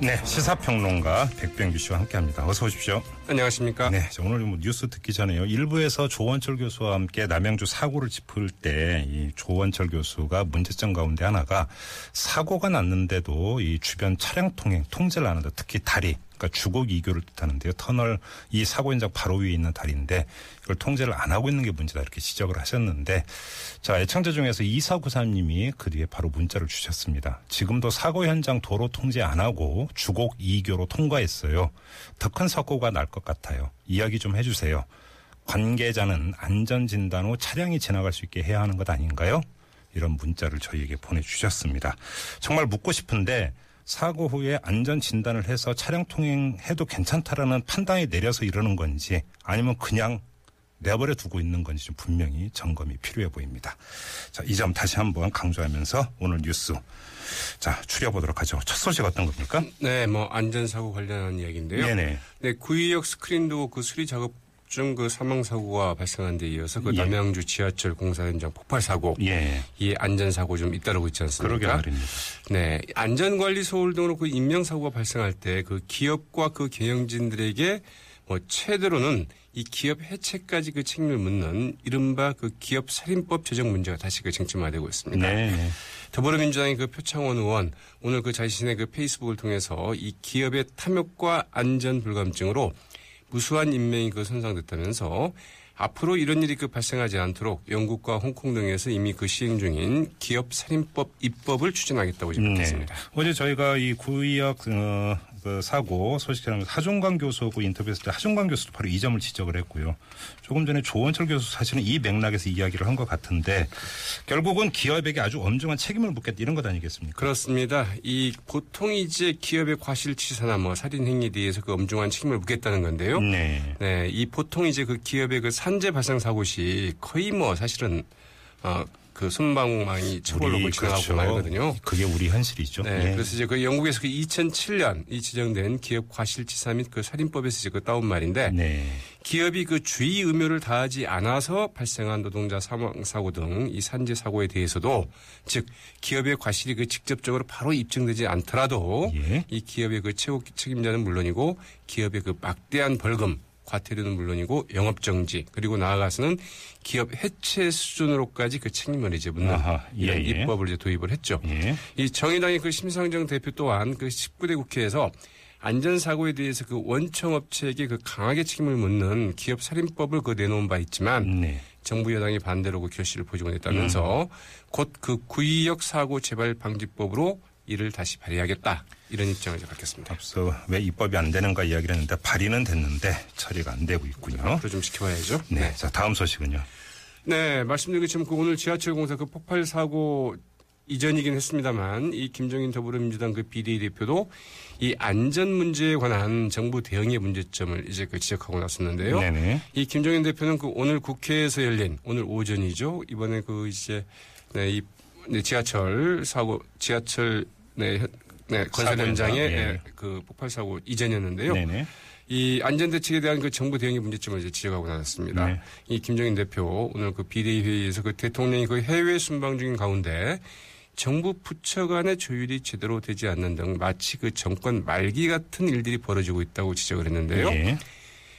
네, 시사평론가 백병규 씨와 함께합니다. 어서 오십시오. 안녕하십니까. 네, 자, 오늘 뭐 뉴스 듣기 전에요. 일부에서 조원철 교수와 함께 남양주 사고를 짚을 때 이 조원철 교수가 문제점 가운데 하나가 사고가 났는데도 이 주변 차량 통행 통제를 안 한다. 특히 다리. 그러니까 주곡 이교를 뜻하는데요. 터널 이 사고 현장 바로 위에 있는 다리인데 이걸 통제를 안 하고 있는 게 문제다 이렇게 지적을 하셨는데 자 애청자 중에서 이사구사님이 그 뒤에 바로 문자를 주셨습니다. 지금도 사고 현장 도로 통제 안 하고 주곡 이교로 통과했어요. 더 큰 사고가 날 것 같아요. 이야기 좀 해주세요. 관계자는 안전 진단 후 차량이 지나갈 수 있게 해야 하는 것 아닌가요? 이런 문자를 저희에게 보내주셨습니다. 정말 묻고 싶은데 사고 후에 안전 진단을 해서 차량 통행해도 괜찮다라는 판단이 내려서 이러는 건지 아니면 그냥 내버려 두고 있는 건지 좀 분명히 점검이 필요해 보입니다. 자, 이 점 다시 한번 강조하면서 오늘 뉴스 자, 추려보도록 하죠. 첫 소식 어떤 겁니까? 네, 뭐 안전사고 관련한 이야기인데요. 네네. 네, 구의역 스크린도 그 수리 작업 중 그 사망 사고가 발생한 데 이어서 그 예. 남양주 지하철 공사 현장 폭발 사고 예. 이 안전 사고 좀 잇따르고 있지 않습니까? 그러게 말입니다. 네, 안전관리 소홀 등으로 그 인명 사고가 발생할 때 그 기업과 그 경영진들에게 뭐 최대로는 이 기업 해체까지 그 책임을 묻는 이른바 그 기업 살인법 제정 문제가 다시 그 쟁점화되고 있습니다. 네. 네. 더불어민주당의 그 표창원 의원 오늘 그 자신의 그 페이스북을 통해서 이 기업의 탐욕과 안전 불감증으로 무수한 인명이 그 손상됐다면서 앞으로 이런 일이 그 발생하지 않도록 영국과 홍콩 등에서 이미 그 시행 중인 기업 살인법 입법을 추진하겠다고 지금 밝혔습니다. 어제 저희가 이 구의역 어, 그 사고 소식하면서 하종관 교수하고 인터뷰했을 때 하종관 교수도 바로 이 점을 지적을 했고요. 조금 전에 조원철 교수 사실은 이 맥락에서 이야기를 한 것 같은데 결국은 기업에게 아주 엄중한 책임을 묻겠다 이런 것 아니겠습니까? 그렇습니다. 이 보통 이제 기업의 과실치사나 뭐 살인 행위에 대해서 그 엄중한 책임을 묻겠다는 건데요. 네. 네, 이 보통 이제 그 기업의 그 산재 발생 사고 시 거의 뭐 사실은 어 그 손방망이 처벌로 지나가고 그렇죠. 말거든요. 그게 우리 현실이죠. 네, 예. 그래서 이제 그 영국에서 그 2007년 이 지정된 기업 과실치사 및 그 살인법에서 이제 그 따온 말인데 네. 기업이 그 주의 의무를 다하지 않아서 발생한 노동자 사망 사고 등 이 산재 사고에 대해서도 즉 기업의 과실이 그 직접적으로 바로 입증되지 않더라도 예. 이 기업의 그 최고 책임자는 물론이고 기업의 그 막대한 벌금 과태료는 물론이고 영업 정지 그리고 나아가서는 기업 해체 수준으로까지 그 책임을 이제 묻는 아하, 이런 예, 예. 입법을 이제 도입을 했죠. 예. 이 정의당의 그 심상정 대표 또한 그 19대 국회에서 안전사고에 대해서 그 원청업체에게 그 강하게 책임을 묻는 기업 살인법을 그 내놓은 바 있지만 네. 정부 여당이 반대로 그 결실을 보이고 했다면서 곧그 구의역 사고 재발 방지법으로 이를 다시 발의하겠다 이런 입장을 밝혔습니다. 앞서 왜 입법이 안 되는가 이야기를 했는데 발의는 됐는데 처리가 안 되고 있군요. 앞으로 좀 지켜봐야죠. 네. 자, 다음 소식은요. 네, 말씀드린 것처럼 그 오늘 지하철 공사 그 폭발 사고 이전이긴 했습니다만 이 김종인 더불어민주당 그 비대위 대표도 이 안전 문제에 관한 정부 대응의 문제점을 이제 그 지적하고 나섰는데요. 네네. 이 김종인 대표는 그 오늘 국회에서 열린 오늘 오전이죠. 이번에 그 이제 네, 이 네, 지하철 사고 지하철 네, 현- 네 건설 현장의 현장, 예. 네, 그 폭발 사고 이전이었는데요. 네네. 이 안전 대책에 대한 그 정부 대응의 문제점을 이제 지적하고 나섰습니다. 네. 이 김정인 대표 오늘 그 비대위 회의에서 그 대통령이 그 해외 순방 중인 가운데 정부 부처 간의 조율이 제대로 되지 않는 등 마치 그 정권 말기 같은 일들이 벌어지고 있다고 지적을 했는데요. 예.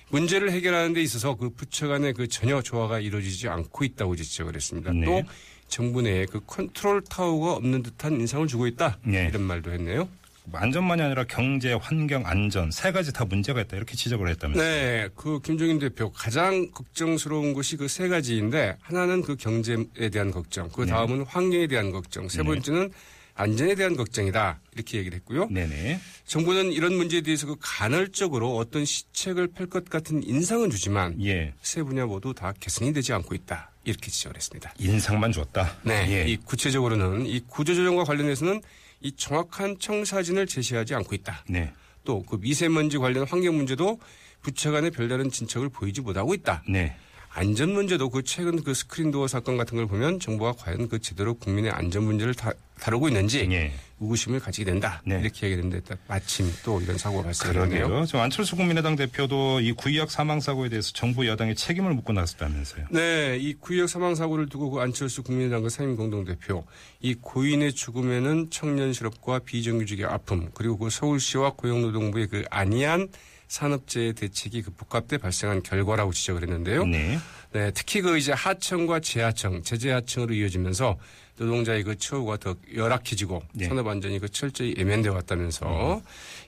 문제를 해결하는 데 있어서 그 부처 간의 그 전혀 조화가 이루어지지 않고 있다고 지적을 했습니다. 네. 또 정부 내에 그 컨트롤 타워가 없는 듯한 인상을 주고 있다. 네. 이런 말도 했네요. 안전만이 아니라 경제, 환경, 안전 세 가지 다 문제가 있다 이렇게 지적을 했다면서요. 네, 그 김종인 대표 가장 걱정스러운 것이 그 세 가지인데 하나는 그 경제에 대한 걱정, 그 다음은 환경에 대한 걱정, 세 네. 번째는 안전에 대한 걱정이다 이렇게 얘기를 했고요. 네네. 정부는 이런 문제에 대해서 그 간헐적으로 어떤 시책을 펼 것 같은 인상은 주지만 예. 세 분야 모두 다 개선이 되지 않고 있다 이렇게 지적을 했습니다. 인상만 줬다. 네, 예. 이 구체적으로는 이 구조조정과 관련해서는 이 정확한 청사진을 제시하지 않고 있다. 네. 또 그 미세먼지 관련 환경 문제도 부처 간의 별다른 진척을 보이지 못하고 있다. 네. 안전 문제도 그 최근 그 스크린 도어 사건 같은 걸 보면 정부가 과연 그 제대로 국민의 안전 문제를 다, 다루고 있는지 예. 의구심을 가지게 된다. 네. 이렇게 얘기했는데 딱 마침 또 이런 사고가 발생했네요. 그러게요. 저 안철수 국민의당 대표도 이 구의학 사망 사고에 대해서 정부 여당의 책임을 묻고 나섰다면서요. 네, 이 구역 사망 사고를 두고 그 안철수 국민의당 그 상임 공동 대표 이 고인의 죽음에는 청년 실업과 비정규직의 아픔 그리고 그 서울시와 고용노동부의 그 안이한 산업재해 대책이 그 복합돼 발생한 결과라고 지적을 했는데요. 네. 네, 특히 그 이제 하청과 재하청, 제재하청으로 이어지면서 노동자의 그 처우가 더 열악해지고 네. 산업 안전이 그 철저히 예면돼 왔다면서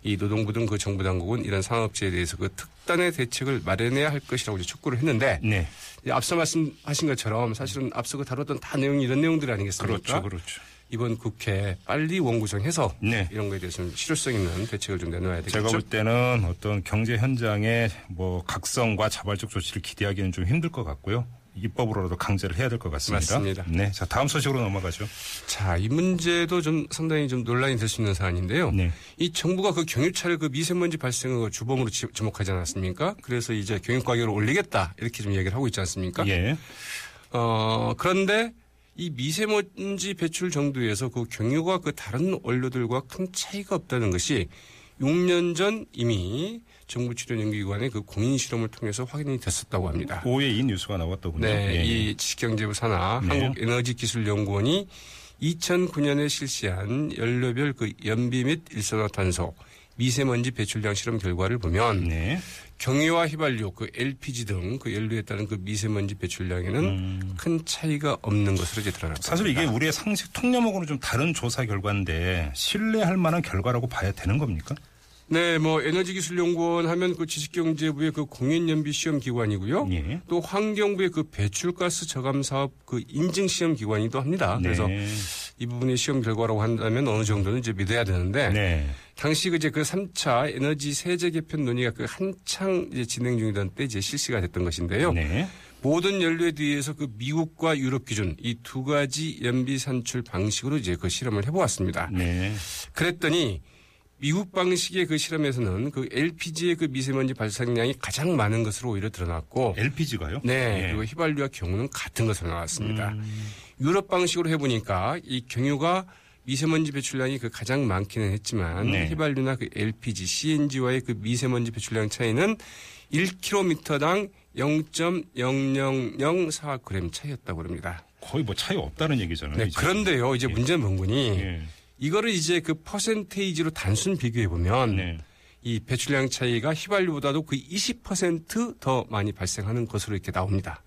이 노동부 등 그 정부 당국은 이런 산업재해에 대해서 그 특단의 대책을 마련해야 할 것이라고 이제 촉구를 했는데 네. 이 앞서 말씀하신 것처럼 사실은 앞서 그 다뤘던 다 내용이 이런 내용들 아니겠습니까? 그렇죠. 그렇죠. 이번 국회 빨리 원구성해서 네. 이런 거에 대해서는 실효성 있는 대책을 좀 내놓아야 되겠죠. 제가 볼 때는 어떤 경제 현장에 뭐 각성과 자발적 조치를 기대하기는 좀 힘들 것 같고요. 입법으로라도 강제를 해야 될 것 같습니다. 맞습니다. 네. 자, 다음 소식으로 넘어가죠. 자, 이 문제도 좀 상당히 좀 논란이 될 수 있는 사안인데요. 네. 이 정부가 그 경유차를 그 미세먼지 발생을 주범으로 지- 지목하지 않았습니까? 그래서 이제 경유 가격을 올리겠다 이렇게 좀 얘기를 하고 있지 않습니까? 예. 어, 그런데 이 미세먼지 배출 정도에서 그 경유가 그 다른 원료들과 큰 차이가 없다는 것이 6년 전 이미 정부 출연 연구기관의 그 공인 실험을 통해서 확인이 됐었다고 합니다. 오후에 이 뉴스가 나왔더군요. 네, 예. 이 지식경제부 산하 네. 한국에너지기술연구원이 2009년에 실시한 연료별 그 연비 및 일산화탄소 미세먼지 배출량 실험 결과를 보면 네. 경유와 휘발유, 그 LPG 등 그 연료에 따른 그 미세먼지 배출량에는 큰 차이가 없는 것으로 이제 드러났습니다. 음. 사실 이게 우리의 상식 통념하고는 좀 다른 조사 결과인데 신뢰할 만한 결과라고 봐야 되는 겁니까? 네, 뭐 에너지 기술 연구원 하면 그 지식경제부의 그 공인연비 시험 기관이고요. 예. 또 환경부의 그 배출가스 저감 사업 그 인증 시험 기관이기도 합니다. 그래서 네. 이 부분이 시험 결과라고 한다면 어느 정도는 이제 믿어야 되는데 네. 당시 그 이제 그 3차 에너지 세제 개편 논의가 그 한창 이제 진행 중이던 때 이제 실시가 됐던 것인데요. 네. 모든 연료에 대해서 그 미국과 유럽 기준 이 두 가지 연비 산출 방식으로 이제 그 실험을 해보았습니다. 네. 그랬더니 미국 방식의 그 실험에서는 그 LPG의 그 미세먼지 발생량이 가장 많은 것으로 오히려 드러났고 LPG가요? 네. 예. 그리고 휘발유와 경유는 같은 것으로 나왔습니다. 유럽 방식으로 해보니까 이 경유가 미세먼지 배출량이 그 가장 많기는 했지만 네. 휘발유나 그 LPG, CNG와의 그 미세먼지 배출량 차이는 1km당 0.0004g 차이였다고 합니다. 거의 뭐 차이 없다는 얘기잖아요. 네, 이제. 그런데요, 이제 문제는 뭔군이 예. 이거를 이제 그 퍼센테이지로 단순 비교해 보면 네. 이 배출량 차이가 휘발유보다도 그 20%더 많이 발생하는 것으로 이렇게 나옵니다.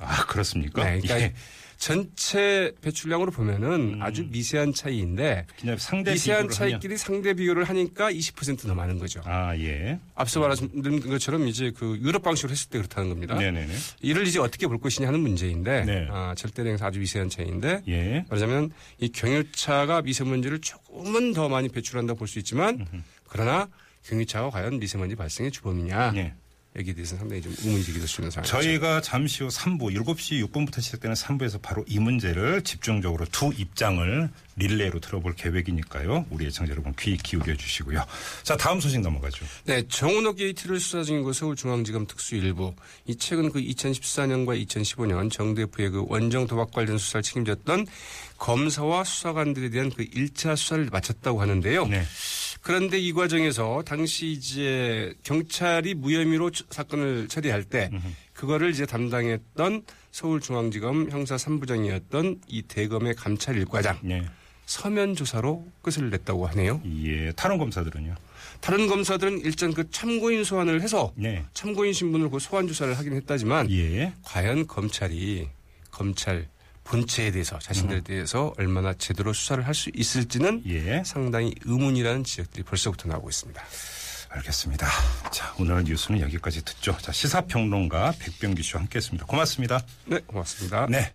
아, 그렇습니까? 네, 그러니까 예. 전체 배출량으로 보면은 음. 아주 미세한 차이인데 그냥 상대 미세한 차이끼리 상대 비교를 하니까 20%더 많은 거죠. 아, 예. 앞서 말씀드린 것처럼 이제 그 유럽 방식으로 했을 때 그렇다는 겁니다. 네네네. 이를 이제 어떻게 볼 것이냐 하는 문제인데 네. 아, 절대량에서 아주 미세한 차이인데 예. 말하자면 이 경유차가 미세먼지를 조금은 더 많이 배출한다고 볼수 있지만 그러나 경유차가 과연 미세먼지 발생의 주범이냐 예. 여기에 대해서는 상당히 좀 의문제기될 수 있는 상황이죠. 저희가 잠시 후 3부, 7시 6분부터 시작되는 3부에서 바로 이 문제를 집중적으로 두 입장을 릴레이로 들어볼 계획이니까요. 우리 애청자 여러분 귀 기울여 주시고요. 자, 다음 소식 넘어가죠. 네, 정운호 게이트를 수사 중인 그 서울중앙지검 특수일부. 이 최근 그 2014년과 2015년 정 대표의 그 원정 도박 관련 수사를 책임졌던 검사와 수사관들에 대한 그 1차 수사를 마쳤다고 하는데요. 네. 그런데 이 과정에서 당시 이제 경찰이 무혐의로 추- 사건을 처리할 때 그거를 이제 담당했던 서울중앙지검 형사 3부장이었던 이 대검의 감찰 1과장 네. 서면 조사로 끝을 냈다고 하네요. 예. 탈원 검사들은요? 다른 검사들은 일단 그 참고인 소환을 해서 네. 참고인 신분을 그 소환 조사를 하긴 했다지만 예. 과연 검찰이 검찰 본체에 대해서 자신들에 대해서 얼마나 제대로 수사를 할 수 있을지는 예. 상당히 의문이라는 지적들이 벌써부터 나오고 있습니다. 알겠습니다. 자, 오늘 뉴스는 여기까지 듣죠. 자, 시사평론가 백병기 씨와 함께 했습니다. 고맙습니다. 네, 고맙습니다. 네.